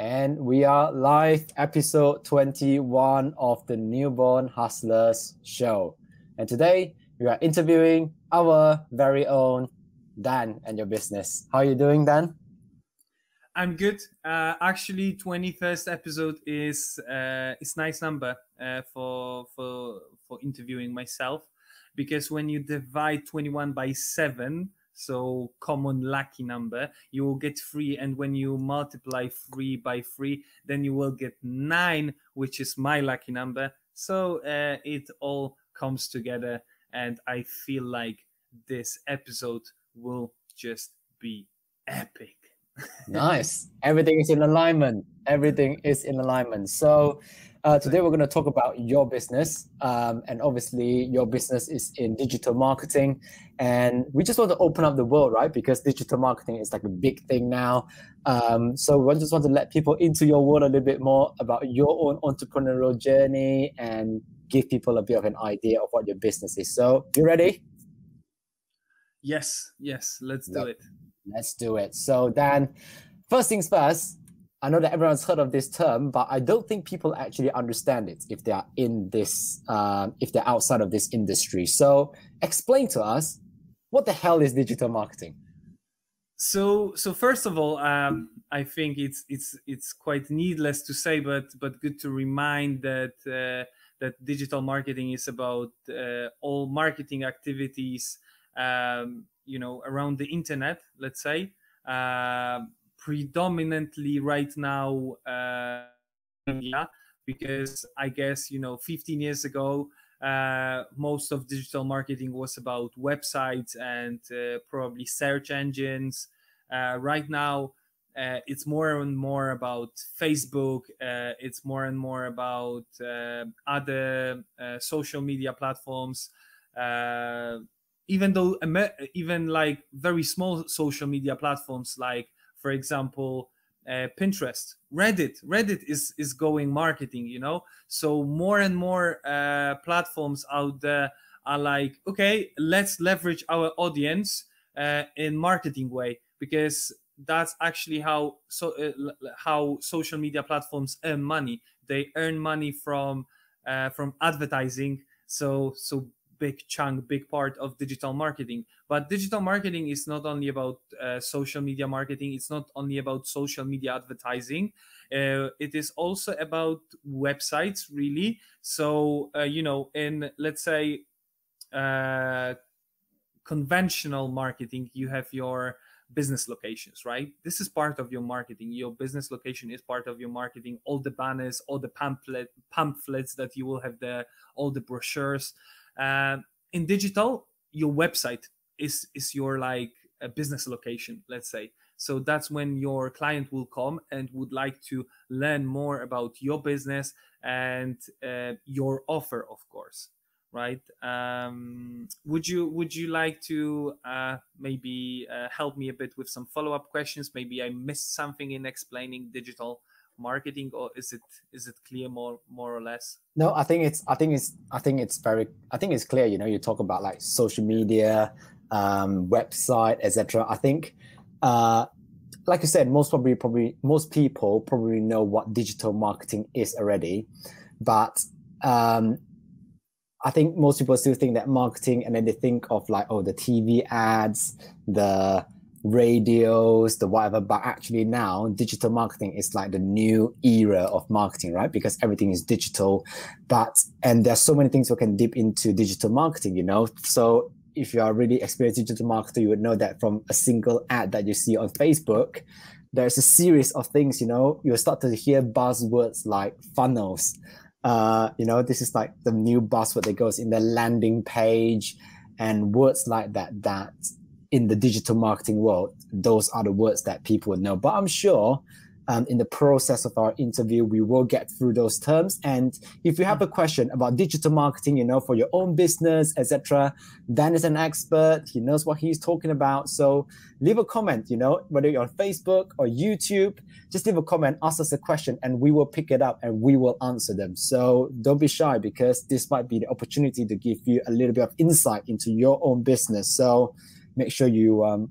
And we are live, episode 21 of the Newborn Hustlers show. And today we are interviewing our very own Dan and your business. How are you doing, Dan? I'm good. Uh, actually, 21st episode is uh, is nice number uh, for for for interviewing myself because when you divide 21 by 7 so common lucky number. You will get three and when you multiply three by three then you will get nine which is my lucky number. So uh, it all comes together and i feel like this episode will just be epic. Nice. Everything is in alignment. Everything is in alignment. So uh, today we're going to talk about your business, um, and obviously your business is in digital marketing, and we just want to open up the world, right? Because digital marketing is like a big thing now. Um, so we just want to let people into your world a little bit more about your own entrepreneurial journey and give people a bit of an idea of what your business is. So you ready? Yes, yes, let's do it. Let's do it. So Dan, first things first I know that everyone's heard of this term, but I don't think people actually understand it if they are in this, um, if they're outside of this industry. So, explain to us what the hell is digital marketing. So, so first of all, um, I think it's it's it's quite needless to say, but but good to remind that uh, that digital marketing is about uh, all marketing activities, um, you know, around the internet. Let's say. Uh, predominantly right now uh, because I guess you know 15 years ago uh, most of digital marketing was about websites and uh, probably search engines. Uh, right now, uh, it's more and more about Facebook. Uh, it's more and more about other social media platforms. even though, even like very small social media platforms like for example uh, pinterest reddit reddit is is going marketing you know? So more and more uh, platforms out there are like okay let's leverage our audience uh, in marketing way because that's actually how so uh, how social media platforms earn money. They earn money from uh, from advertising. So so big chunk, big part of digital marketing. But digital marketing is not only about uh, social media marketing, it's not only about social media advertising. Uh, it is also about websites, really. So, uh, you know, in let's say uh, conventional marketing, you have your business locations, right? This is part of your marketing. Your business location is part of your marketing. All the banners, all the pamphlet pamphlets that you will have there, all the brochures. Uh, in digital, your website is is your like a business location, let's say. So that's when your client will come and would like to learn more about your business and uh, your offer, of course, right? Um, would you would you like to uh, maybe uh, help me a bit with some follow up questions? Maybe I missed something in explaining digital marketing or is it is it clear more more or less? No i think it's i think it's i think it's very i think it's clear you know you talk about like social media um website etc i think uh like you said most probably probably most people probably know what digital marketing is already but um I think most people still think that marketing and then they think of like oh the TV ads, the radios, the whatever, but actually now digital marketing is like the new era of marketing, right? Because everything is digital. But and there's so many things we can dip into digital marketing, you know. So if you are really experienced digital marketer, you would know that from a single ad that you see on Facebook, there's a series of things, you know, you'll start to hear buzzwords like funnels. Uh, you know, this is like the new buzzword that goes in the landing page and words like that that in the digital marketing world, those are the words that people would know. But I'm sure um, in the process of our interview, we will get through those terms. And if you have a question about digital marketing, you know, for your own business, etc., Dan is an expert. He knows what he's talking about. So leave a comment, you know, whether you're on Facebook or YouTube, just leave a comment, ask us a question, and we will pick it up and we will answer them. So don't be shy because this might be the opportunity to give you a little bit of insight into your own business. So make sure you um,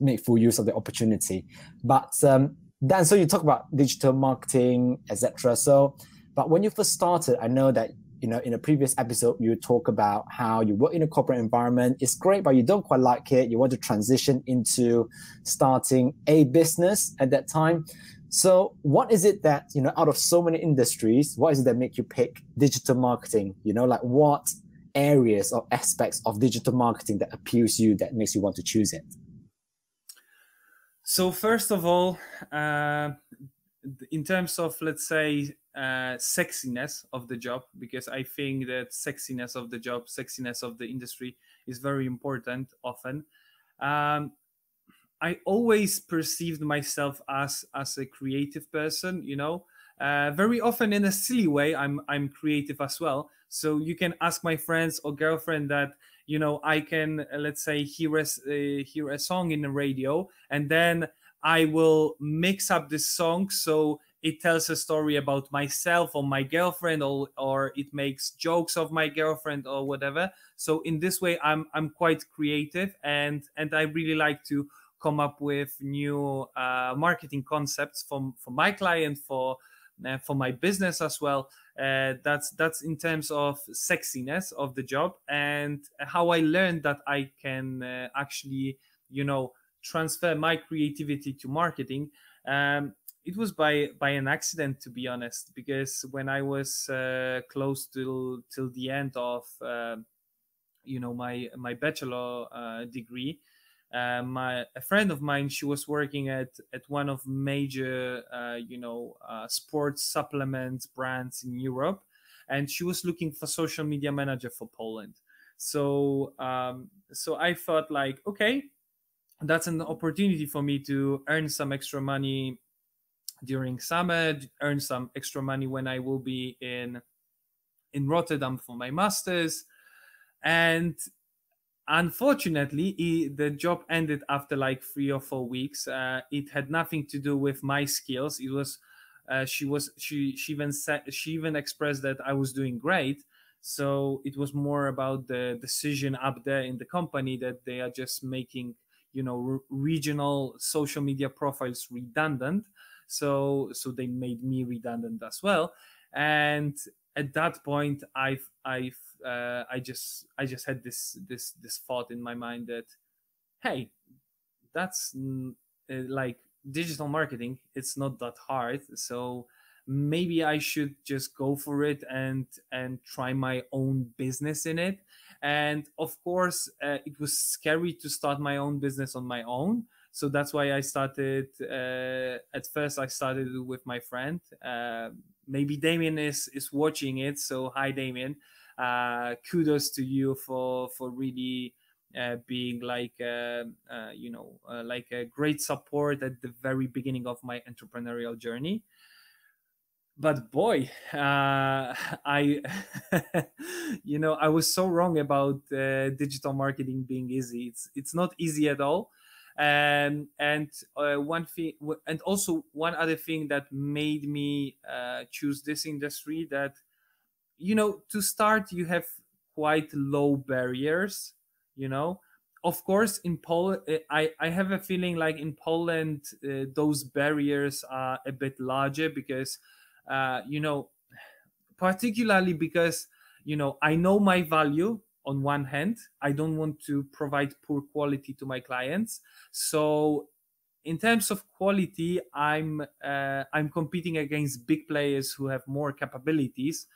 make full use of the opportunity. But um, Dan, so you talk about digital marketing, etc. So, but when you first started, I know that you know in a previous episode you talk about how you work in a corporate environment. It's great, but you don't quite like it. You want to transition into starting a business at that time. So, what is it that you know out of so many industries, what is it that make you pick digital marketing? You know, like what areas or aspects of digital marketing that appeals to you that makes you want to choose it? So first of all, uh, in terms of let's say uh, sexiness of the job, because I think that sexiness of the job, sexiness of the industry is very important. Often, um, I always perceived myself as as a creative person. You know, uh, very often in a silly way, I'm I'm creative as well. So you can ask my friends or girlfriend that you know I can uh, let's say hear a uh, hear a song in the radio and then I will mix up this song so it tells a story about myself or my girlfriend or or it makes jokes of my girlfriend or whatever. So in this way i'm i'm quite creative and and i really like to come up with new uh, marketing concepts for for my client for uh, for my business as well uh, that's that's in terms of sexiness of the job and how i learned that i can uh, actually you know transfer my creativity to marketing. Um, it was by by an accident to be honest because when i was uh, close till till the end of uh, you know my my bachelor uh, degree uh, my a friend of mine she was working at at one of major uh, you know uh, sports supplements brands in europe and she was looking for social media manager for poland. So um, so i thought like okay that's an opportunity for me to earn some extra money during summer earn some extra money when i will be in in rotterdam for my masters. And unfortunately he, the job ended after like three or four weeks. Uh, it had nothing to do with my skills. It was uh, she was she she even said she even expressed that i was doing great. So it was more about the decision up there in the company that they are just making you know re- regional social media profiles redundant. So so they made me redundant as well. And at that point i've i've uh, I just I just had this this this thought in my mind that hey, that's uh, like digital marketing. It's not that hard, so maybe I should just go for it and and try my own business in it. And of course, uh, it was scary to start my own business on my own. So that's why I started. Uh, at first, I started with my friend. Maybe Damien is is watching it. So hi, Damien. Uh, kudos to you for for really uh, being like uh, uh you know uh, like a great support at the very beginning of my entrepreneurial journey. But boy uh, i you know i was so wrong about digital marketing being easy. It's it's not easy at all um, and one thing and also one other thing that made me choose this industry that you know to start you have quite low barriers you know? Of course in poland eh, i i have a feeling like in poland uh, those barriers are a bit larger because uh, you know particularly because you know i know my value on one hand i don't want to provide poor quality to my clients so in terms of quality i'm uh, i'm competing against big players who have more capabilities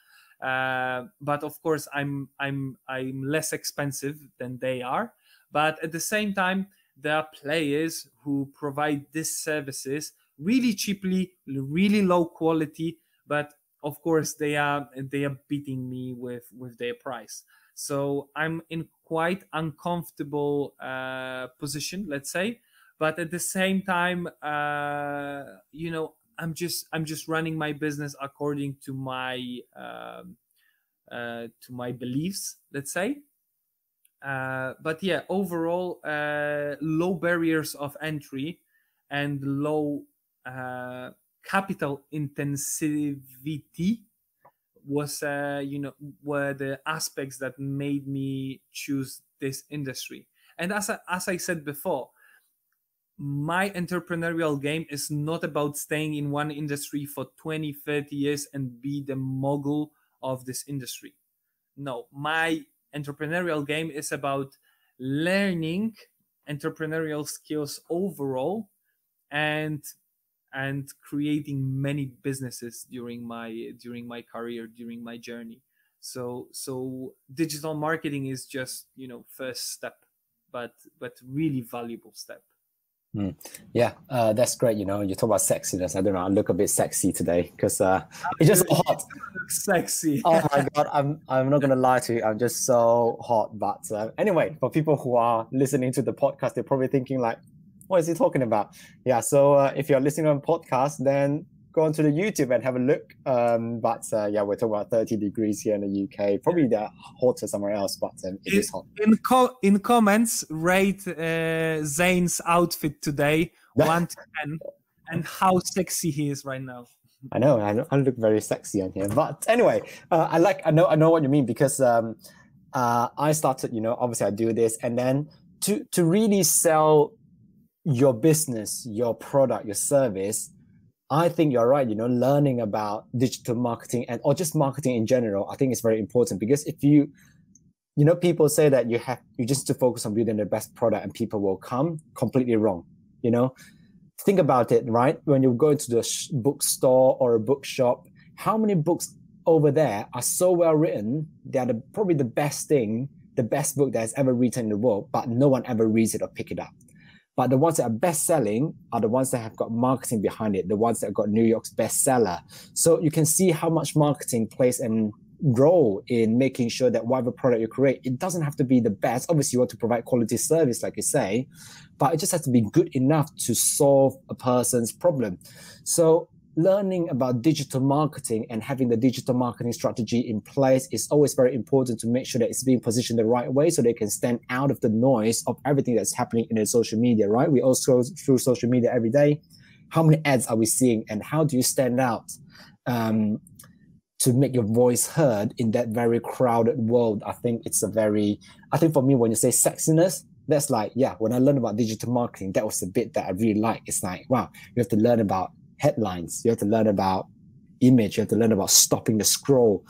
uh, but of course, I'm I'm I'm less expensive than they are. But at the same time, there are players who provide these services really cheaply, really low quality, but of course they are they are beating me with with their price. So I'm in quite uncomfortable uh, position, let's say. But at the same time, uh, you know, I'm just I'm just running my business according to my um, uh, to my beliefs, let's say. Uh, but yeah, overall, uh, low barriers of entry and low uh, capital intensivity was uh, you know were the aspects that made me choose this industry. And as I, as I said before, my entrepreneurial game is not about staying in one industry for 20 30 years and be the mogul of this industry no my entrepreneurial game is about learning entrepreneurial skills overall and and creating many businesses during my during my career during my journey so so digital marketing is just you know first step but but really valuable step Mm. Yeah, uh, that's great. You know, you talk about sexiness. I don't know. I look a bit sexy today because uh, it's just hot. Sexy. oh my god, I'm I'm not gonna lie to you. I'm just so hot. But uh, anyway, for people who are listening to the podcast, they're probably thinking like, "What is he talking about?" Yeah. So uh, if you're listening on podcast, then go onto the YouTube and have a look. Um, but uh, yeah, we're talking about 30 degrees here in the UK. Probably they're hotter somewhere else, but um, it in, is hot. In, co- in comments, rate uh, Zayne's outfit today, 1 to 10, and how sexy he is right now. I know, I, I look very sexy on here. But anyway, uh, I like, I know, I know what you mean because um, uh, I started, you know, obviously I do this, and then to to really sell your business, your product, your service, I think you're right. You know, learning about digital marketing and or just marketing in general, I think it's very important because if you, you know, people say that you have you just to focus on building the best product and people will come. Completely wrong. You know, think about it. Right when you go into the sh- bookstore or a bookshop, how many books over there are so well written? They are the, probably the best thing, the best book that's ever written in the world, but no one ever reads it or pick it up. But the ones that are best selling are the ones that have got marketing behind it, the ones that got New York's bestseller. So you can see how much marketing plays and role in making sure that whatever product you create, it doesn't have to be the best. Obviously, you want to provide quality service, like you say, but it just has to be good enough to solve a person's problem. So learning about digital marketing and having the digital marketing strategy in place is always very important to make sure that it's being positioned the right way so they can stand out of the noise of everything that's happening in the social media, right? We also through social media every day. How many ads are we seeing and how do you stand out um, to make your voice heard in that very crowded world? I think it's a very, I think for me, when you say sexiness, that's like, yeah, when I learned about digital marketing, that was the bit that I really like. It's like, wow, you have to learn about headlines. You have to learn about image. You have to learn about stopping the scroll.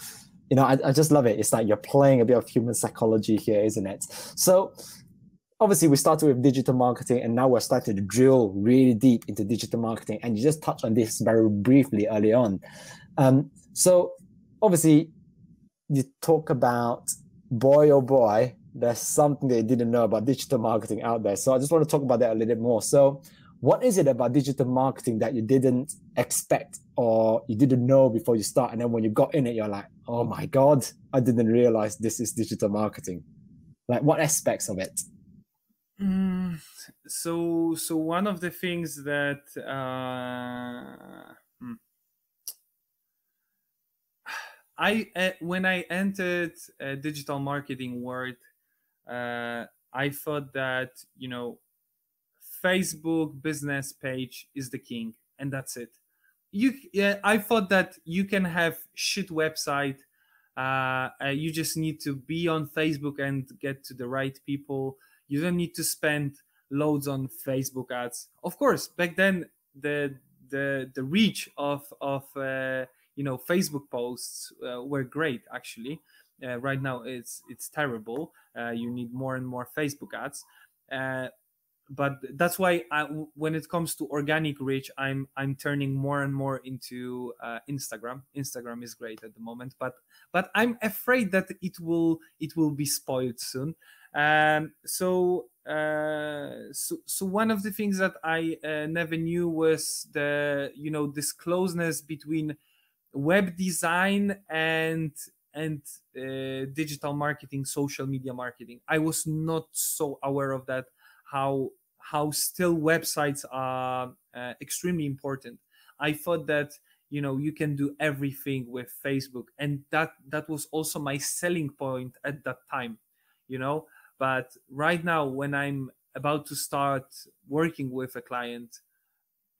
You know, I, I just love it. It's like you're playing a bit of human psychology here, isn't it? So obviously we started with digital marketing and now we're starting to drill really deep into digital marketing. And you just touched on this very briefly early on. Um, so obviously you talk about boy oh boy, there's something they didn't know about digital marketing out there. So I just want to talk about that a little bit more. So what is it about digital marketing that you didn't expect or you didn't know before you start? And then when you got in it you're like oh my god i didn't realize this is digital marketing. Like what aspects of it? Mm, so so one of the things that uh, hmm. i uh, when i entered uh, digital marketing world uh, i thought that you know Facebook business page is the king, and that's it. You, yeah, I thought that you can have shit website. Uh, uh, you just need to be on Facebook and get to the right people. You don't need to spend loads on Facebook ads. Of course, back then the the the reach of of uh, you know Facebook posts uh, were great actually. Uh, right now it's it's terrible. Uh, you need more and more Facebook ads. But that's why I, when it comes to organic reach i'm i'm turning more and more into uh, instagram. Instagram is great at the moment but but i'm afraid that it will it will be spoiled soon. Um so uh so so one of the things that i uh, never knew was the you know this closeness between web design and and uh, digital marketing social media marketing. I was not so aware of that how how still websites are uh, extremely important. I thought that you know you can do everything with Facebook, and that that was also my selling point at that time. You know, but right now when I'm about to start working with a client,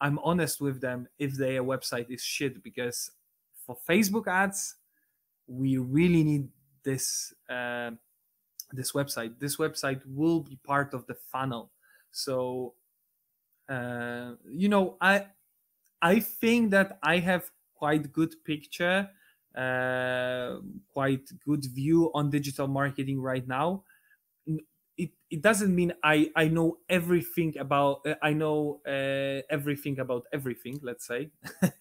I'm honest with them if their website is shit because for Facebook ads, we really need this uh, this website. This website will be part of the funnel. So uh, you know i i think that i have quite good picture uh, quite good view on digital marketing right now. It, it doesn't mean I, I know everything about uh, I know uh, everything about everything let's say.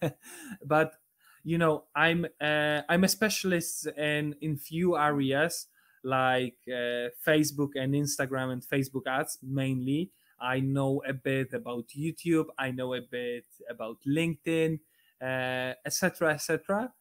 But you know I'm uh, I'm a specialist in in few areas like uh, Facebook and Instagram and Facebook ads mainly I know a bit about YouTube I know a bit about LinkedIn etc uh, etc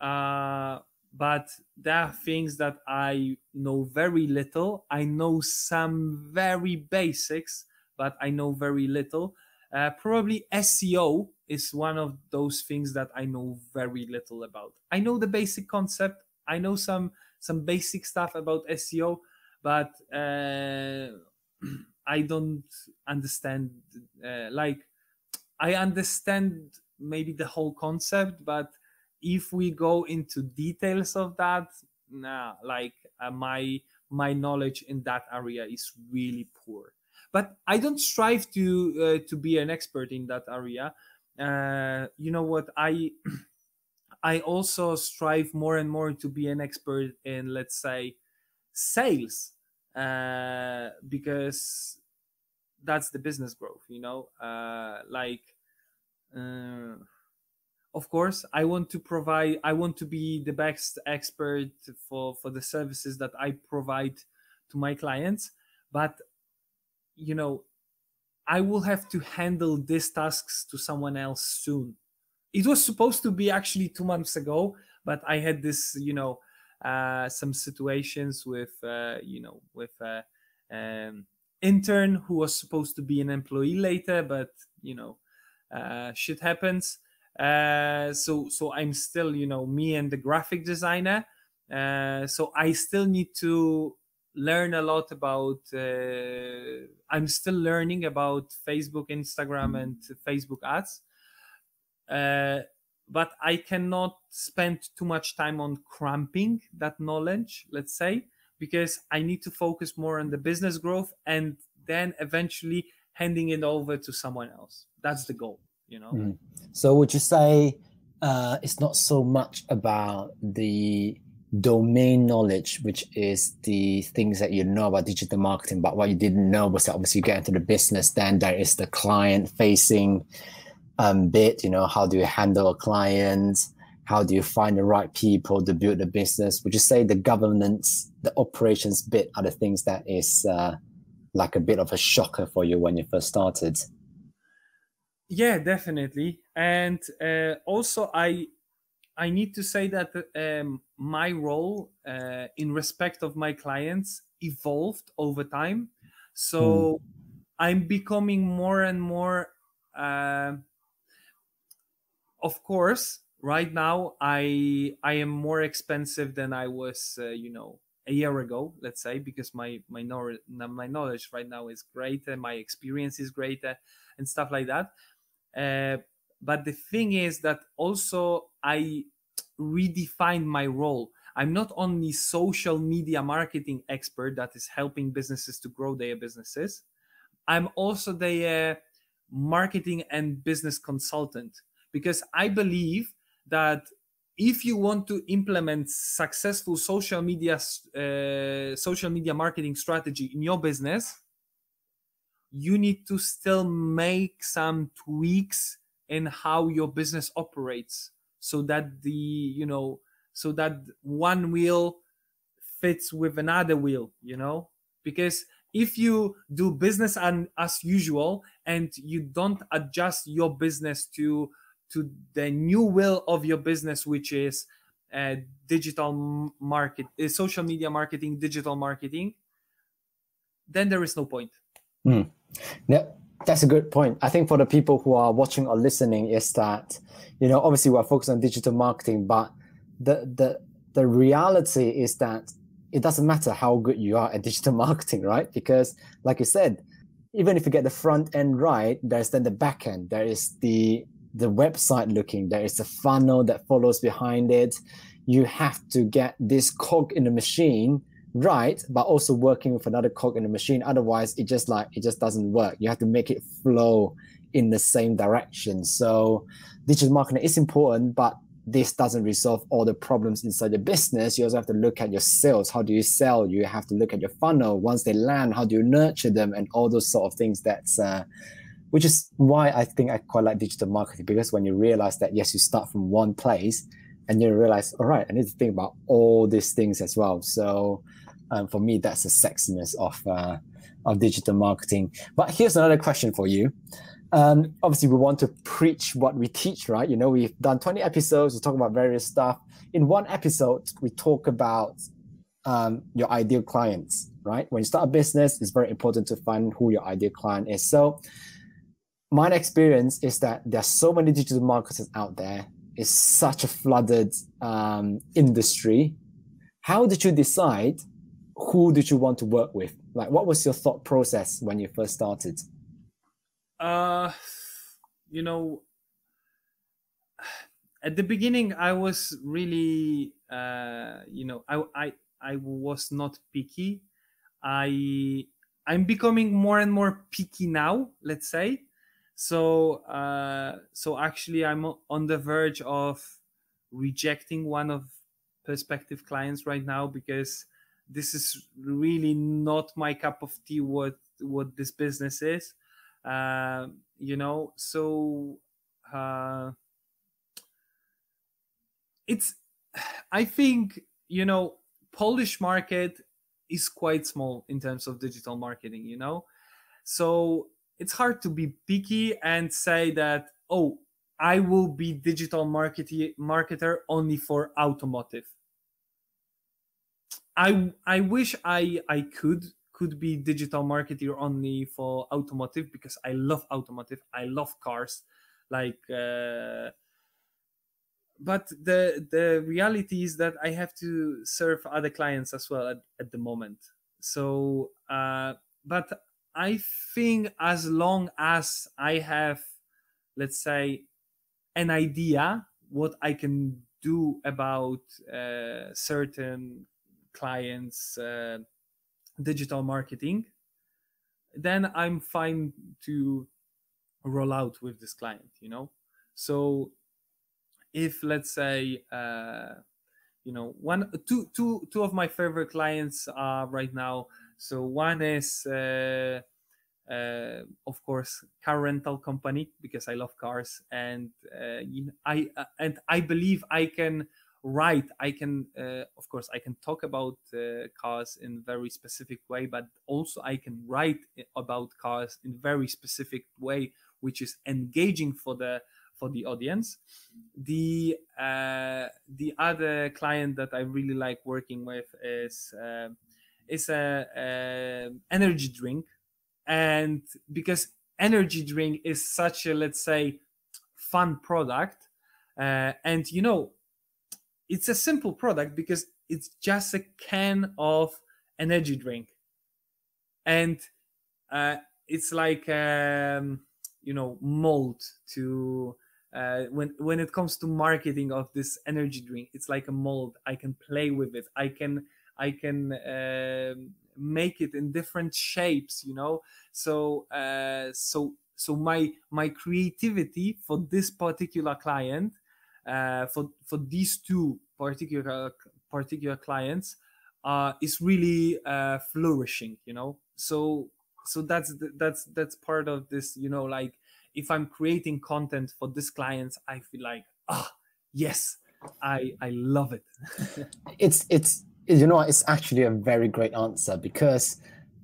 uh, but there are things that I know very little. I know some very basics, but I know very little. Uh, probably SEO is one of those things that I know very little about. I know the basic concept. I know some some basic stuff about SEO, but uh, I don't understand. Uh, like I understand maybe the whole concept, but if we go into details of that nah like uh, my my knowledge in that area is really poor but i don't strive to uh, to be an expert in that area uh, you know what i i also strive more and more to be an expert in let's say sales uh, because that's the business growth you know? Uh, like uh, of course i want to provide i want to be the best expert for for the services that i provide to my clients but you know i will have to handle these tasks to someone else soon it was supposed to be actually two months ago but i had this you know uh, some situations with uh, you know with uh, um, intern who was supposed to be an employee later but you know uh, shit happens. Uh, so so i'm still you know me and the graphic designer. Uh, so i still need to learn a lot about uh, i'm still learning about facebook instagram and facebook ads uh, but i cannot spend too much time on cramping that knowledge let's say because i need to focus more on the business growth and then eventually handing it over to someone else that's the goal you know mm. so would you say uh, it's not so much about the domain knowledge which is the things that you know about digital marketing but what you didn't know was that obviously you get into the business then there is the client facing um, bit you know how do you handle a client? How do you find the right people to build the business? Would you say the governance the operations bit are the things that is uh, like a bit of a shocker for you when you first started? Yeah definitely. And uh, also i i need to say that um, my role uh, in respect of my clients evolved over time. So mm. i'm becoming more and more uh, of course right now i i am more expensive than i was uh, you know a year ago let's say because my my knowledge my knowledge right now is greater my experience is greater and stuff like that uh, but the thing is that also I redefined my role. I'm not only social media marketing expert that is helping businesses to grow their businesses. I'm also the uh, marketing and business consultant because I believe that if you want to implement successful social media uh, social media marketing strategy in your business you need to still make some tweaks in how your business operates so that the you know so that one wheel fits with another wheel you know? Because if you do business and as usual and you don't adjust your business to to the new will of your business which is uh, digital market uh, social media marketing digital marketing then there is no point mm. Yeah, that's a good point. I think for the people who are watching or listening, is that you know obviously we're focused on digital marketing, but the the the reality is that it doesn't matter how good you are at digital marketing, right? Because like you said, even if you get the front end right, there's then the back end. There is the the website looking. There is a funnel that follows behind it. You have to get this cog in the machine right, but also working with another cog in the machine. Otherwise, it just like it just doesn't work. You have to make it flow in the same direction. So digital marketing is important, but this doesn't resolve all the problems inside the business. You also have to look at your sales. How do you sell? You have to look at your funnel. Once they land, how do you nurture them and all those sort of things. That's uh, which is why I think I quite like digital marketing because when you realize that yes, you start from one place and you realize, all right, I need to think about all these things as well. So um, for me, that's the sexiness of uh, of digital marketing. But here's another question for you. Um, obviously, we want to preach what we teach, right? You know, we've done 20 episodes, we talk about various stuff. In one episode, we talk about um, your ideal clients, right? When you start a business, it's very important to find who your ideal client is. So, my experience is that there's so many digital marketers out there. It's such a flooded um, industry. How did you decide who did you want to work with? Like, what was your thought process when you first started? Uh, you know, at the beginning, I was really, uh, you know, I, I, I was not picky. I, I'm becoming more and more picky now. Let's say, so, uh, so actually, I'm on the verge of rejecting one of prospective clients right now because this is really not my cup of tea. What what this business is uh, you know so uh, it's i think you know polish market is quite small in terms of digital marketing you know so it's hard to be picky and say that oh i will be digital marketer only for automotive i i wish i i could could be digital marketer only for automotive because I love automotive. I love cars. Like, uh, but the the reality is that I have to serve other clients as well at, at the moment. So, uh, but I think as long as I have, let's say, an idea what I can do about uh, certain clients' uh, digital marketing, then I'm fine to roll out with this client, you know? So if let's say uh, you know one two two two of my favorite clients are right now so one is uh, uh, of course car rental company because i love cars and uh, i uh, and i believe i can write i can uh, of course i can talk about uh, cars in very specific way but also i can write about cars in very specific way which is engaging for the for the audience. The uh, the other client that i really like working with is uh, is a, a energy drink. And because energy drink is such a let's say fun product uh, and you know it's a simple product because it's just a can of energy drink. And uh, it's like um, you know mold to uh, when when it comes to marketing of this energy drink it's like a mold. I can play with it. I can i can uh, make it in different shapes you know so uh, so so my my creativity for this particular client uh, for for these two particular particular clients uh, is really uh, flourishing. You know, so so that's that's that's part of this. You know, like if I'm creating content for this clients, I feel like ah yes, I I love it. it's it's you know it's actually a very great answer because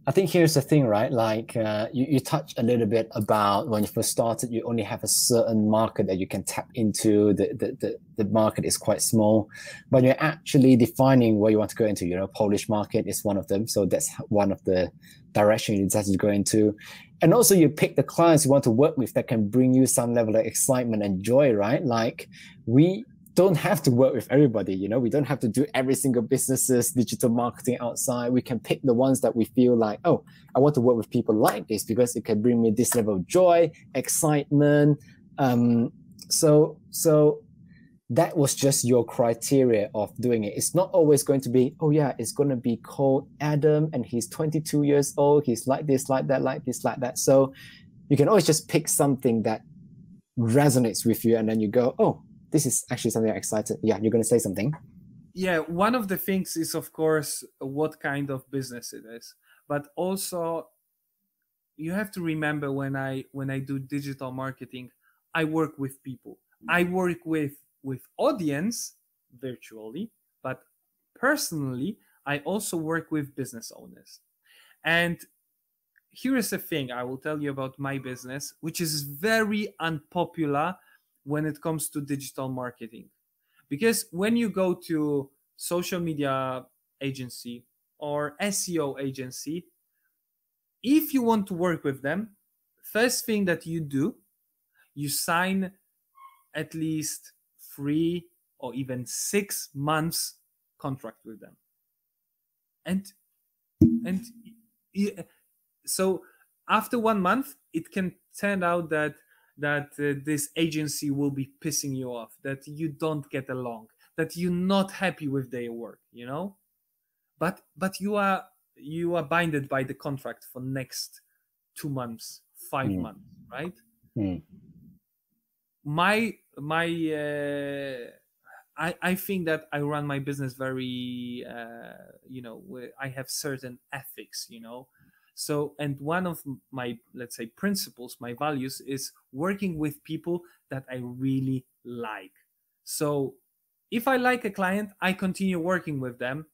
I think here's the thing, right? Like uh, you, you touched a little bit about when you first started, you only have a certain market that you can tap into. The, the, the, the market is quite small, but you're actually defining where you want to go into. You know, Polish market is one of them. So that's one of the direction you decided to go into. And also you pick the clients you want to work with that can bring you some level of excitement and joy, right? Like we don't have to work with everybody you know we don't have to do every single business's digital marketing outside we can pick the ones that we feel like oh i want to work with people like this because it can bring me this level of joy excitement um, so so that was just your criteria of doing it. It's not always going to be, oh yeah, it's going to be called Adam and he's 22 years old. He's like this, like that, like this, like that. So you can always just pick something that resonates with you and then you go, oh, this is actually something I'm excited. Yeah, you're going to say something. Yeah, one of the things is, of course, what kind of business it is. But also, you have to remember when I when I do digital marketing, I work with people. I work with with audience virtually, but personally, I also work with business owners. And here is a thing I will tell you about my business, which is very unpopular when it comes to digital marketing. Because when you go to social media agency or SEO agency, if you want to work with them, first thing that you do, you sign at least three or even six months contract with them and and so after one month it can turn out that that uh, this agency will be pissing you off that you don't get along that you're not happy with their work you know but but you are you are binded by the contract for next two months five mm. months right mm. my my uh, I, I think that I run my business very uh, you know I have certain ethics you know so and one of my let's say principles my values is working with people that I really like so if I like a client I continue working with them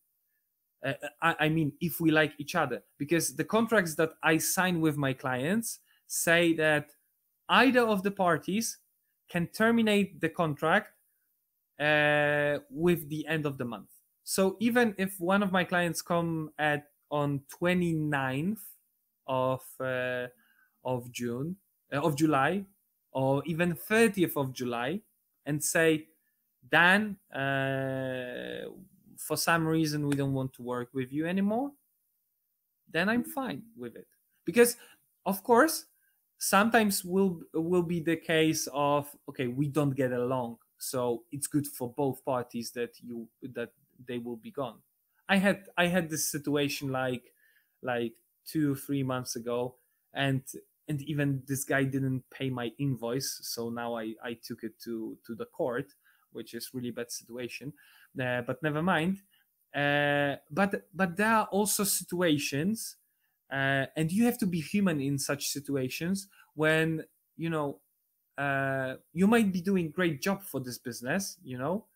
uh, I, I mean if we like each other because the contracts that I sign with my clients say that either of the parties can terminate the contract uh, with the end of the month. So even if one of my clients come at on 29th of uh, of June uh, of July or even 30th of July and say Dan uh, for some reason we don't want to work with you anymore then I'm fine with it. Because of course sometimes will will be the case of okay we don't get along so it's good for both parties that you that they will be gone i had i had this situation like like two three months ago and and even this guy didn't pay my invoice so now i i took it to to the court which is really bad situation. Uh, but never mind. Uh, but but there are also situations uh, and you have to be human in such situations when you know uh, you might be doing great job for this business you know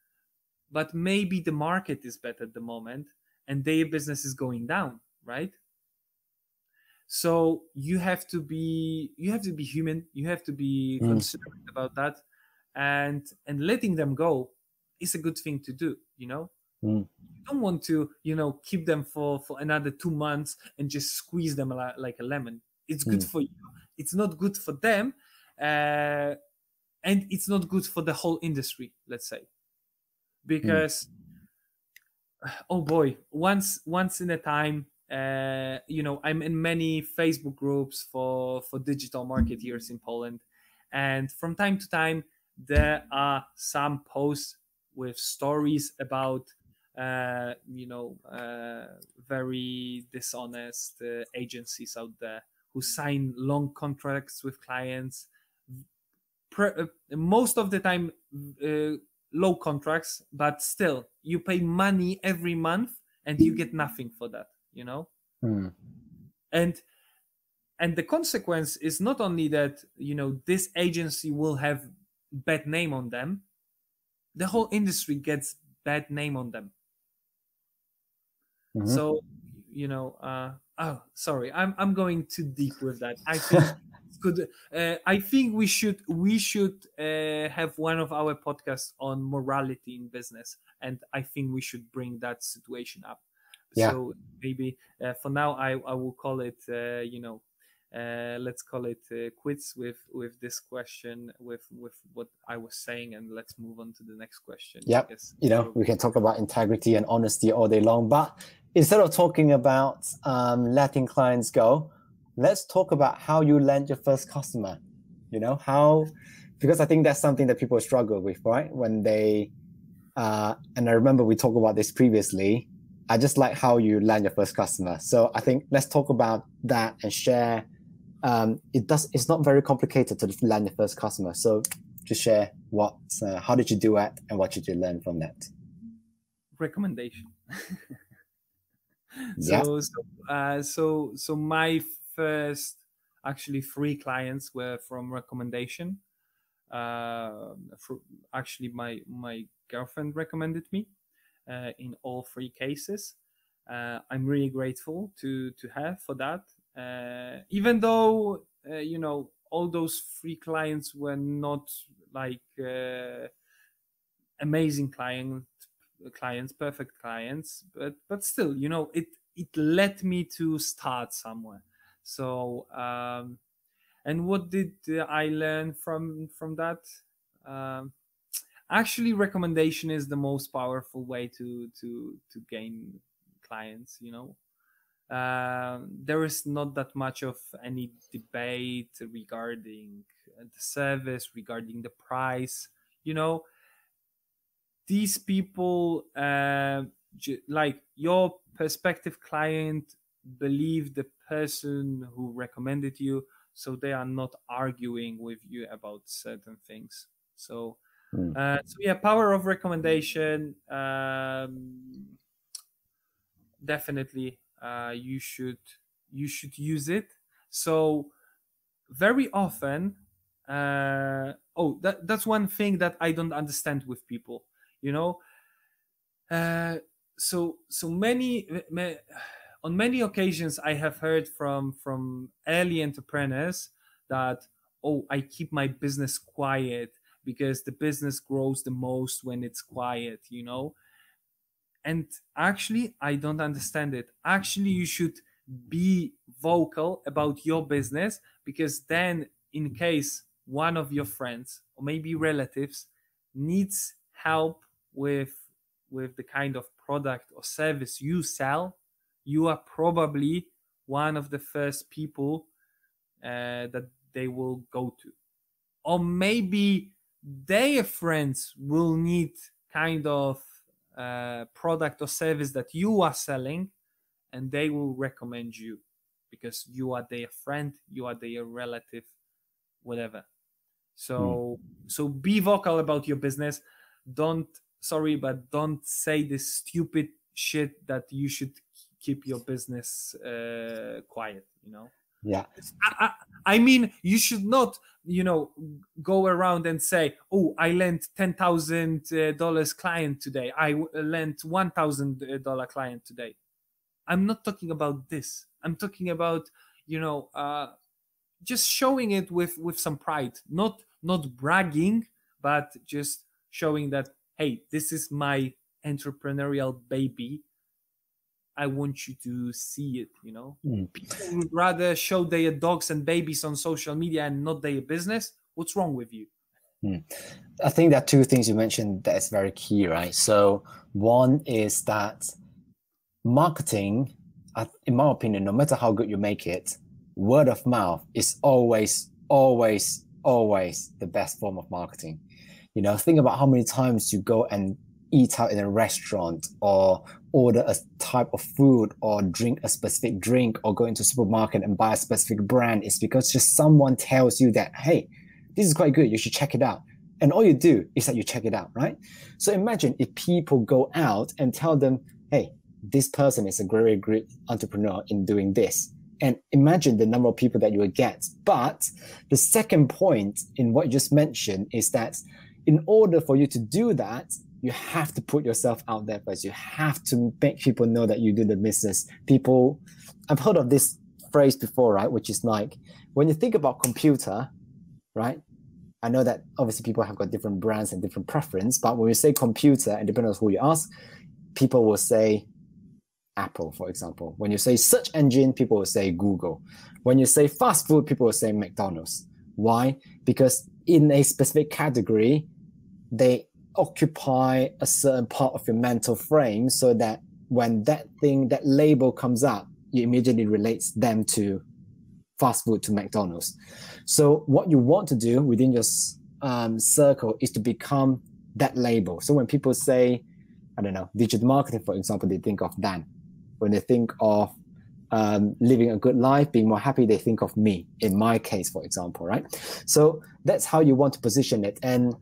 but maybe the market is better at the moment and their business is going down right so you have to be you have to be human you have to be mm. considerate about that and and letting them go is a good thing to do you know mm don't want to you know keep them for for another two months and just squeeze them like a lemon it's good mm. for you it's not good for them uh, and it's not good for the whole industry let's say because mm. Oh boy once once in a time uh, you know i'm in many facebook groups for for digital marketeers in poland and from time to time there are some posts with stories about uh, you know, uh, very dishonest uh, agencies out there who sign long contracts with clients. Uh, most of the time, uh, low contracts, but still, you pay money every month and you get nothing for that. You know, mm. and and the consequence is not only that you know this agency will have bad name on them the whole industry gets bad name on them Mm-hmm. So, you know, uh, oh, sorry, I'm I'm going too deep with that. I think could uh, I think we should we should uh, have one of our podcasts on morality in business, and I think we should bring that situation up. Yeah. So maybe uh, for now, I I will call it, uh, you know, uh, let's call it uh, quits with with this question with with what i was saying and let's move on to the next question yeah you know we can talk about integrity and honesty all day long but instead of talking about um, letting clients go let's talk about how you land your first customer you know how because I think that's something that people struggle with, right? When they, uh, and I remember we talked about this previously. I just like how you land your first customer. So I think let's talk about that and share. Um, it does. It's not very complicated to land your first customer. So just share what, uh, how did you do it, and what did you learn from that? Recommendation. yeah. So so, uh, so so my first actually three clients were from recommendation uh, for, actually my my girlfriend recommended me uh, in all three cases. Uh, I'm really grateful to to have for that. Uh, even though uh, you know all those three clients were not like uh, amazing client clients, perfect clients, but but still, you know, it it led me to start somewhere. So um, and what did I learn from from that? Um, actually, recommendation is the most powerful way to to to gain clients. You know, uh, there is not that much of any debate regarding the service, regarding the price. You know, these people, uh, like your prospective client, believe the person who recommended you so they are not arguing with you about certain things. So mm. uh, so yeah power of recommendation um, definitely uh, you should you should use it. So very often uh, oh that, that's one thing that i don't understand with people you know? Uh, so so many, many on many occasions i have heard from from early entrepreneurs that oh i keep my business quiet because the business grows the most when it's quiet you know? And actually i don't understand it. Actually you should be vocal about your business because then in case one of your friends or maybe relatives needs help with with the kind of product or service you sell you are probably one of the first people uh, that they will go to. Or maybe their friends will need kind of uh, product or service that you are selling and they will recommend you because you are their friend you are their relative whatever. So mm. so be vocal about your business. Don't sorry but don't say this stupid shit that you should keep your business uh, quiet you know? Yeah. I, I, I, mean you should not you know go around and say oh i lent $10000 uh, client today. I lent $1000 uh, client today. I'm not talking about this. I'm talking about you know uh, just showing it with with some pride. Not not bragging but just showing that hey this is my entrepreneurial baby I want you to see it, you know. Mm. People would rather show their dogs and babies on social media and not their business. What's wrong with you? Mm. I think there are two things you mentioned that is very key, right? So one is that marketing, in my opinion, no matter how good you make it, word of mouth is always, always, always the best form of marketing. You know, think about how many times you go and eat out in a restaurant or order a type of food or drink a specific drink or go into a supermarket and buy a specific brand is because just someone tells you that hey this is quite good you should check it out. And all you do is that you check it out right? So imagine if people go out and tell them hey this person is a very great entrepreneur in doing this. And imagine the number of people that you will get. But the second point in what you just mentioned is that in order for you to do that you have to put yourself out there first. You have to make people know that you do the business. People, I've heard of this phrase before, right? Which is like when you think about computer, right? I know that obviously people have got different brands and different preference, but when you say computer, and depending on who you ask, people will say Apple, for example. When you say search engine, people will say Google. When you say fast food, people will say McDonald's. Why? Because in a specific category, they occupy a certain part of your mental frame so that when that thing, that label comes up, you immediately relates them to fast food to McDonald's. So what you want to do within your um, circle is to become that label. So when people say, I don't know, digital marketing, for example, they think of Dan. When they think of um, living a good life, being more happy, they think of me. In my case, for example, right? So that's how you want to position it. And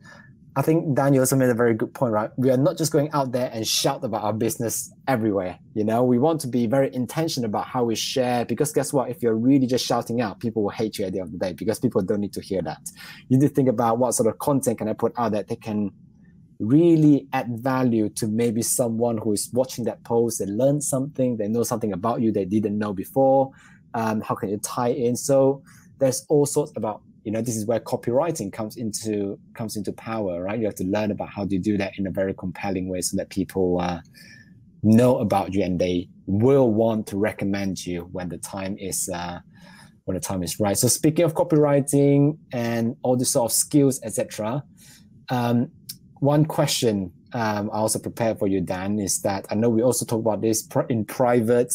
I think Daniel also made a very good point, right? We are not just going out there and shout about our business everywhere. You know, we want to be very intentional about how we share because guess what? If you're really just shouting out, people will hate you at the end of the day because people don't need to hear that. You need to think about what sort of content can I put out that they can really add value to maybe someone who is watching that post they learn something they know something about you they didn't know before um, how can you tie in so there's all sorts about you know this is where copywriting comes into comes into power right you have to learn about how to do that in a very compelling way so that people uh, know about you and they will want to recommend you when the time is uh, when the time is right so speaking of copywriting and all the sort of skills etc um, one question um, I also prepared for you, Dan, is that I know we also talk about this in private.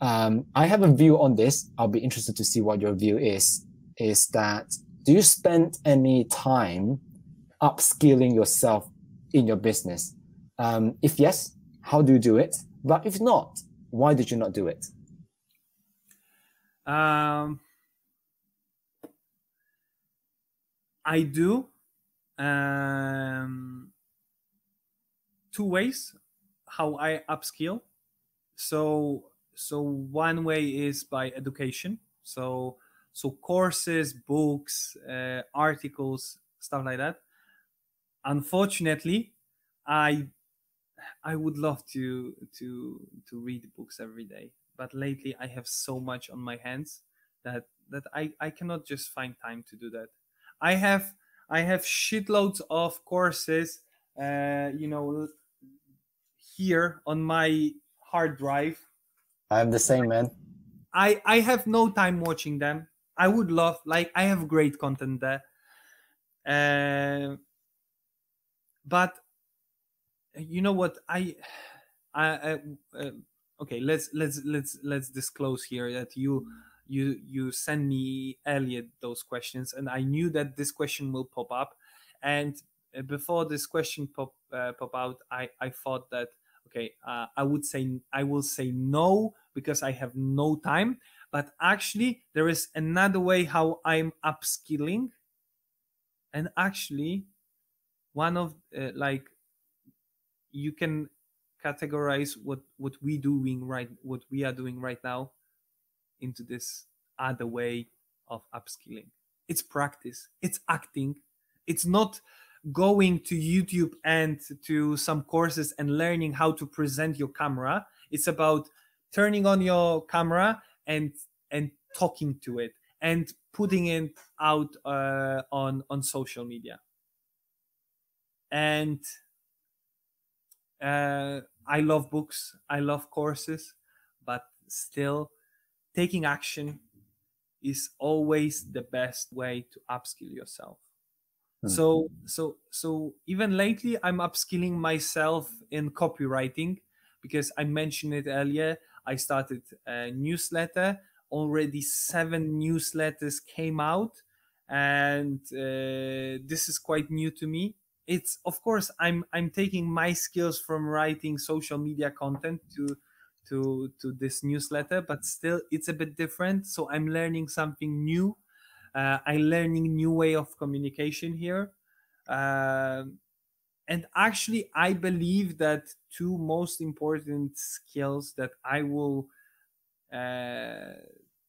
Um, I have a view on this. I'll be interested to see what your view is. Is that do you spend any time upskilling yourself in your business? Um, if yes, how do you do it? But if not, why did you not do it? Um, I do um, two ways how I upskill. So so one way is by education. So so courses, books, uh, articles, stuff like that. Unfortunately, I I would love to to to read books every day, but lately I have so much on my hands that that I I cannot just find time to do that. I have I have shitloads of courses, uh, you know, here on my hard drive. I'm the same, man. I I have no time watching them. I would love, like, I have great content there. Uh, but you know what? I, I, I uh, okay. Let's let's let's let's disclose here that you you you send me Elliot those questions, and I knew that this question will pop up. And uh, before this question pop uh, pop out, I I thought that okay, uh, I would say I will say no because I have no time. But actually, there is another way how I'm upskilling, and actually, one of uh, like you can categorize what what we doing right what we are doing right now into this other way of upskilling. It's practice, it's acting, it's not going to YouTube and to some courses and learning how to present your camera. It's about turning on your camera and and talking to it and putting it out uh, on on social media. And uh, I love books, I love courses, but still taking action is always the best way to upskill yourself mm. so so so even lately i'm upskilling myself in copywriting because i mentioned it earlier i started a newsletter. Already seven newsletters came out and uh, this is quite new to me. It's of course i'm i'm taking my skills from writing social media content to to to this newsletter but still it's a bit different. So i'm learning something new. Uh, i'm learning new way of communication here. Uh, and actually i believe that two most important skills that i will uh,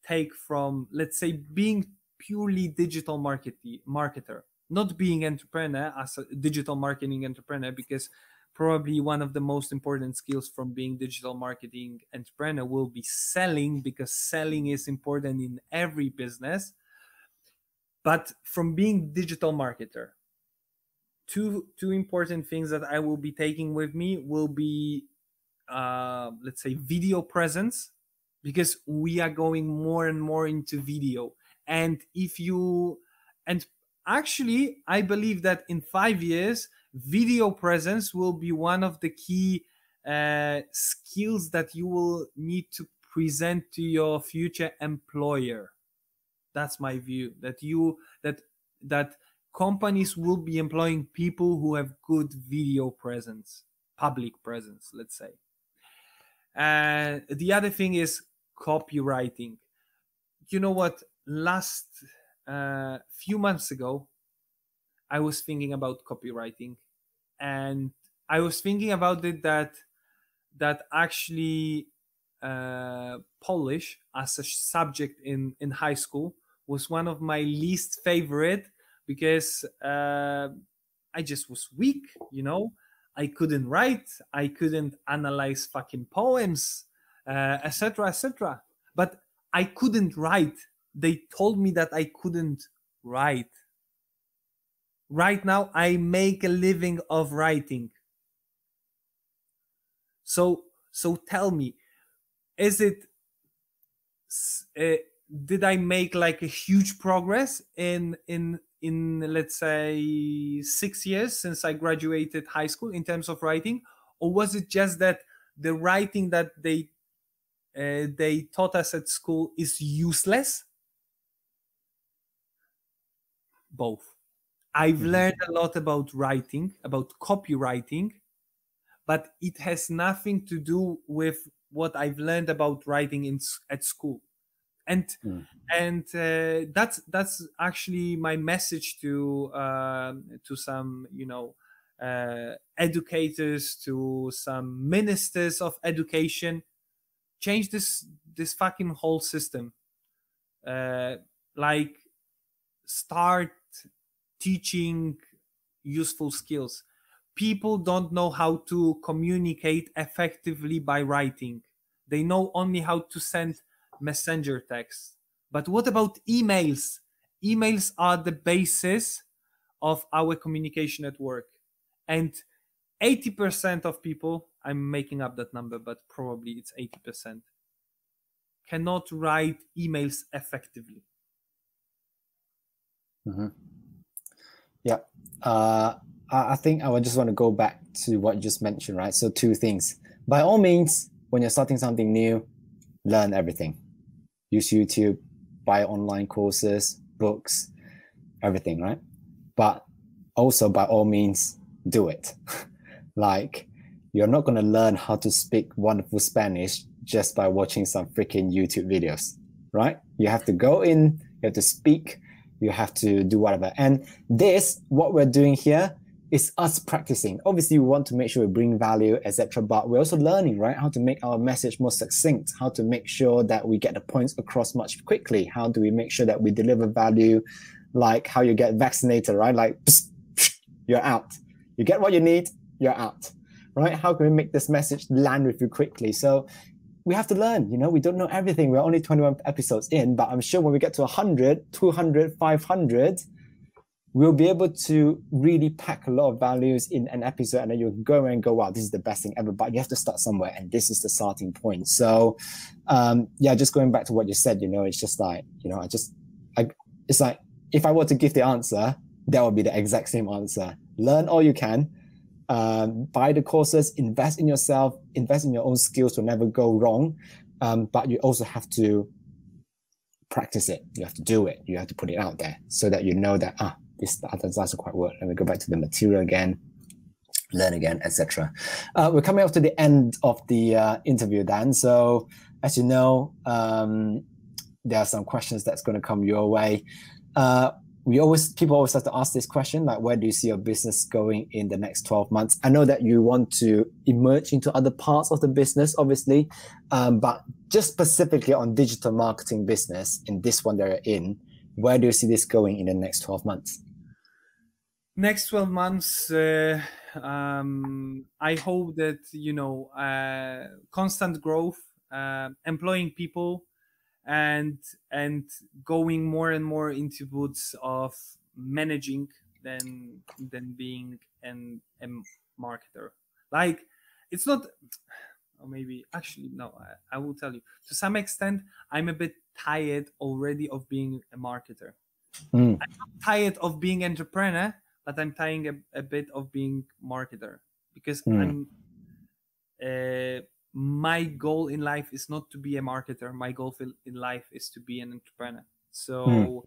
take from let's say being purely digital market marketer not being entrepreneur as a digital marketing entrepreneur because probably one of the most important skills from being digital marketing entrepreneur will be selling because selling is important in every business. But from being digital marketer two two important things that i will be taking with me will be uh, let's say video presence because we are going more and more into video. And if you and actually i believe that in five years video presence will be one of the key uh, skills that you will need to present to your future employer. That's my view that you that that companies will be employing people who have good video presence public presence let's say. And the other thing is copywriting. You know what? Last uh, few months ago i was thinking about copywriting. And i was thinking about it that that actually uh, polish as a subject in in high school was one of my least favorite because uh, i just was weak you know i couldn't write i couldn't analyze fucking poems etc uh, etc et but i couldn't write they told me that I couldn't write. Right now, I make a living of writing. So, so tell me, is it? Uh, did I make like a huge progress in in in let's say six years since I graduated high school in terms of writing, or was it just that the writing that they uh, they taught us at school is useless both. I've mm-hmm. learned a lot about writing, about copywriting, but it has nothing to do with what I've learned about writing in at school. And mm. and uh, that's that's actually my message to uh, to some you know uh, educators, to some ministers of education. Change this this fucking whole system. Uh, like start teaching useful skills. People don't know how to communicate effectively by writing. They know only how to send messenger text. But what about emails? Emails are the basis of our communication at work. And 80% of people, I'm making up that number, but probably it's 80%, cannot write emails effectively. Mm-hmm. Yeah. Uh, I think I would just want to go back to what you just mentioned, right? So two things. By all means, when you're starting something new, learn everything. Use YouTube, buy online courses, books, everything, right? But also by all means, do it. like you're not going to learn how to speak wonderful Spanish just by watching some freaking YouTube videos, right? You have to go in, you have to speak, you have to do whatever. And this, what we're doing here, is us practicing. Obviously, we want to make sure we bring value, etc. But we're also learning, right, how to make our message more succinct, how to make sure that we get the points across much quickly. How do we make sure that we deliver value, like how you get vaccinated, right? Like you're out. You get what you need, you're out, right? How can we make this message land with you quickly? So we have to learn you know we don't know everything we're only 21 episodes in but i'm sure when we get to 100 200 500 we'll be able to really pack a lot of values in an episode and then you'll go and go wow this is the best thing ever but you have to start somewhere and this is the starting point so um yeah just going back to what you said you know it's just like you know i just I, it's like if i were to give the answer that would be the exact same answer learn all you can um, buy the courses, invest in yourself, invest in your own skills will never go wrong. Um, but you also have to practice it. You have to do it. You have to put it out there so that you know that ah, this doesn't quite work. Let me go back to the material again, learn again, etc. Uh, we're coming up to the end of the uh, interview, Dan. So as you know, um, there are some questions that's going to come your way. Uh, we always people always have to ask this question like where do you see your business going in the next 12 months i know that you want to emerge into other parts of the business obviously um, but just specifically on digital marketing business in this one that you're in where do you see this going in the next 12 months next 12 months uh, um, i hope that you know uh, constant growth uh, employing people and and going more and more into woods of managing than than being an a marketer. Like it's not or maybe actually no I, I will tell you. To some extent i'm a bit tired already of being a marketer. Mm. i'm tired of being entrepreneur but i'm tired a, a bit of being marketer because mm. i'm uh, my goal in life is not to be a marketer my goal in life is to be an entrepreneur so mm.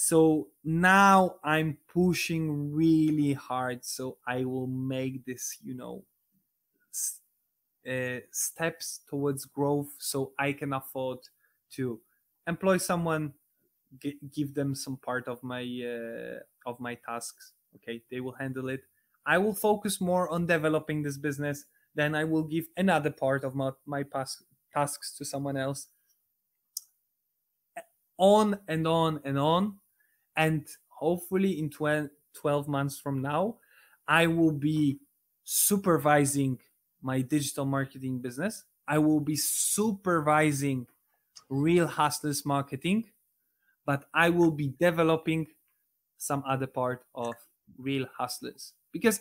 So now I'm pushing really hard. So I will make this, you know, uh, steps towards growth so I can afford to employ someone, g- give them some part of my uh, of my tasks. Okay, they will handle it. I will focus more on developing this business. Then I will give another part of my, my pas- tasks to someone else. On and on and on. And hopefully, in 12, 12 months from now, I will be supervising my digital marketing business. I will be supervising real hustlers marketing, but I will be developing some other part of real hustlers because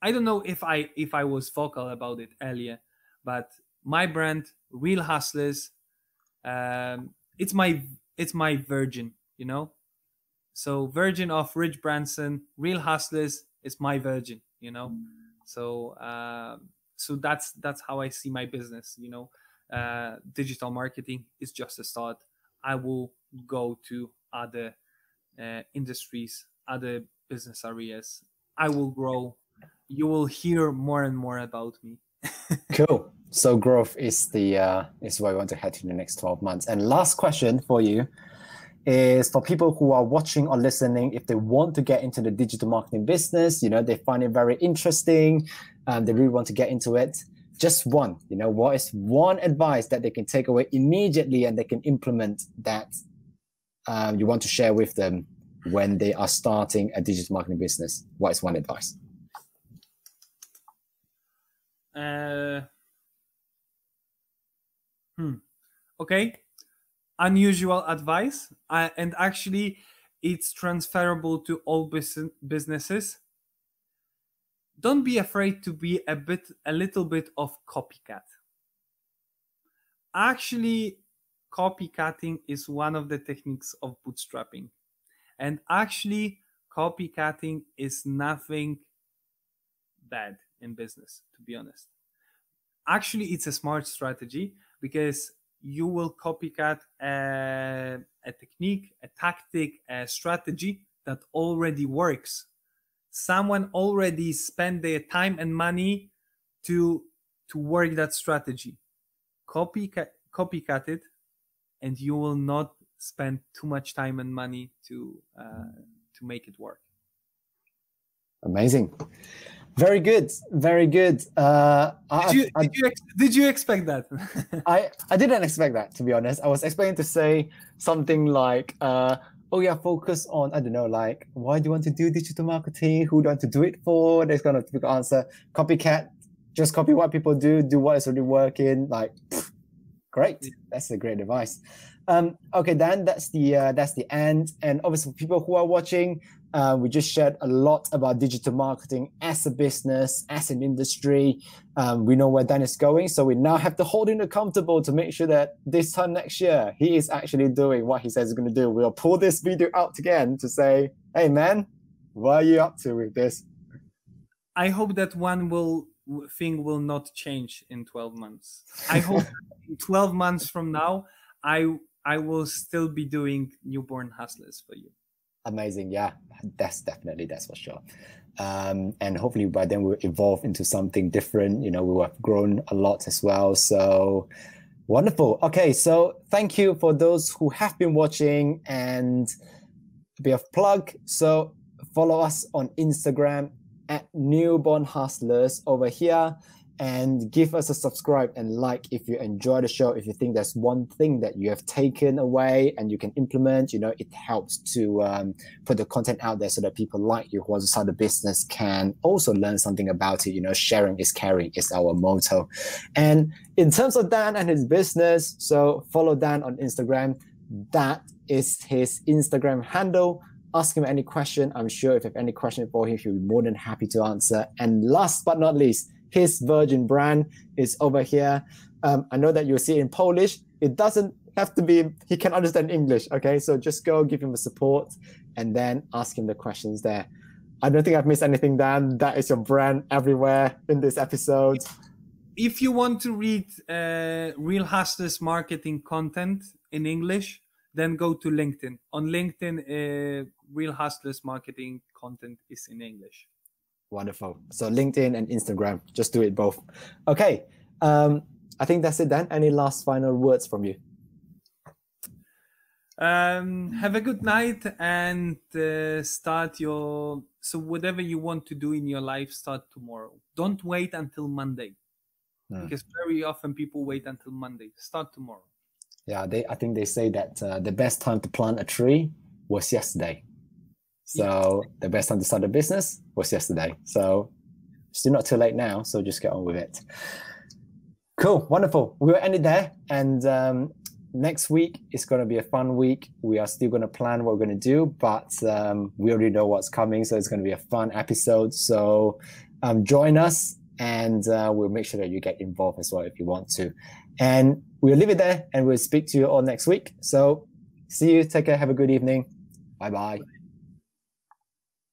I don't know if I if I was vocal about it earlier, but my brand, Real Hustlers, um, it's my it's my virgin, you know. So Virgin of Rich Branson, Real Hustlers is my virgin, you know. So um, so that's that's how I see my business, you know. Uh, digital marketing is just a start. I will go to other uh, industries, other business areas. I will grow. You will hear more and more about me. cool. So growth is the uh, is where we want to head in the next twelve months. And last question for you is for people who are watching or listening, if they want to get into the digital marketing business, you know, they find it very interesting, and they really want to get into it. Just one, you know, what is one advice that they can take away immediately and they can implement that um, you want to share with them when they are starting a digital marketing business? What is one advice? Uh, hmm. Okay. Unusual advice, and actually, it's transferable to all bus- businesses. Don't be afraid to be a bit, a little bit of copycat. Actually, copycatting is one of the techniques of bootstrapping. And actually, copycatting is nothing bad in business, to be honest. Actually, it's a smart strategy because you will copycat a, a technique, a tactic, a strategy that already works. Someone already spent their time and money to to work that strategy. Copycat copycat it and you will not spend too much time and money to uh, to make it work. Amazing. Very good. Very good. Uh, did, you, I, did, you ex- did you expect that? I, I didn't expect that, to be honest. I was expecting to say something like, uh, oh, yeah, focus on, I don't know, like, why do you want to do digital marketing? Who do you want to do it for? There's of typical answer. Copycat, just copy what people do, do what is already working. Like, great. That's a great advice. Um, okay, Dan, that's the uh, that's the end. And obviously, people who are watching, uh, we just shared a lot about digital marketing as a business, as an industry. Um, we know where Dan is going, so we now have to hold him accountable to make sure that this time next year he is actually doing what he says he's going to do. We'll pull this video out again to say, "Hey, man, what are you up to with this?" I hope that one will thing will not change in 12 months. I hope in 12 months from now, I I will still be doing newborn hustlers for you. Amazing. Yeah, that's definitely, that's for sure. Um, and hopefully by then we'll evolve into something different. You know, we have grown a lot as well. So wonderful. Okay. So thank you for those who have been watching and a bit of plug. So follow us on Instagram at newborn hustlers over here and give us a subscribe and like if you enjoy the show if you think there's one thing that you have taken away and you can implement you know it helps to um, put the content out there so that people like you who want to start a business can also learn something about it. You know sharing is caring is our motto. And in terms of dan and his business so follow dan on instagram. That is his instagram handle. Ask him any question. I'm sure if you have any question for him he'll be more than happy to answer. And last but not least his Virgin brand is over here. Um, I know that you'll see it in Polish. It doesn't have to be, he can understand English. Okay. So just go give him a support and then ask him the questions there. I don't think I've missed anything, Dan. That is your brand everywhere in this episode. If you want to read uh, Real Hustlers marketing content in English, then go to LinkedIn. On LinkedIn, uh, Real Hustlers marketing content is in English. Wonderful. So LinkedIn and Instagram, just do it both. Okay. Um, I think that's it then. Any last final words from you? Um, have a good night and uh, start your so whatever you want to do in your life, start tomorrow. Don't wait until Monday, hmm. because very often people wait until Monday. Start tomorrow. Yeah, they. I think they say that uh, the best time to plant a tree was yesterday. So the best time to start a business was yesterday. So still not too late now. So just get on with it. Cool, wonderful. We'll end it there. And um, next week is going to be a fun week. We are still going to plan what we're going to do, but um, we already know what's coming. So it's going to be a fun episode. So um, join us and uh, we'll make sure that you get involved as well if you want to. And we'll leave it there and we'll speak to you all next week. So see you. Take care. Have a good evening. Bye bye.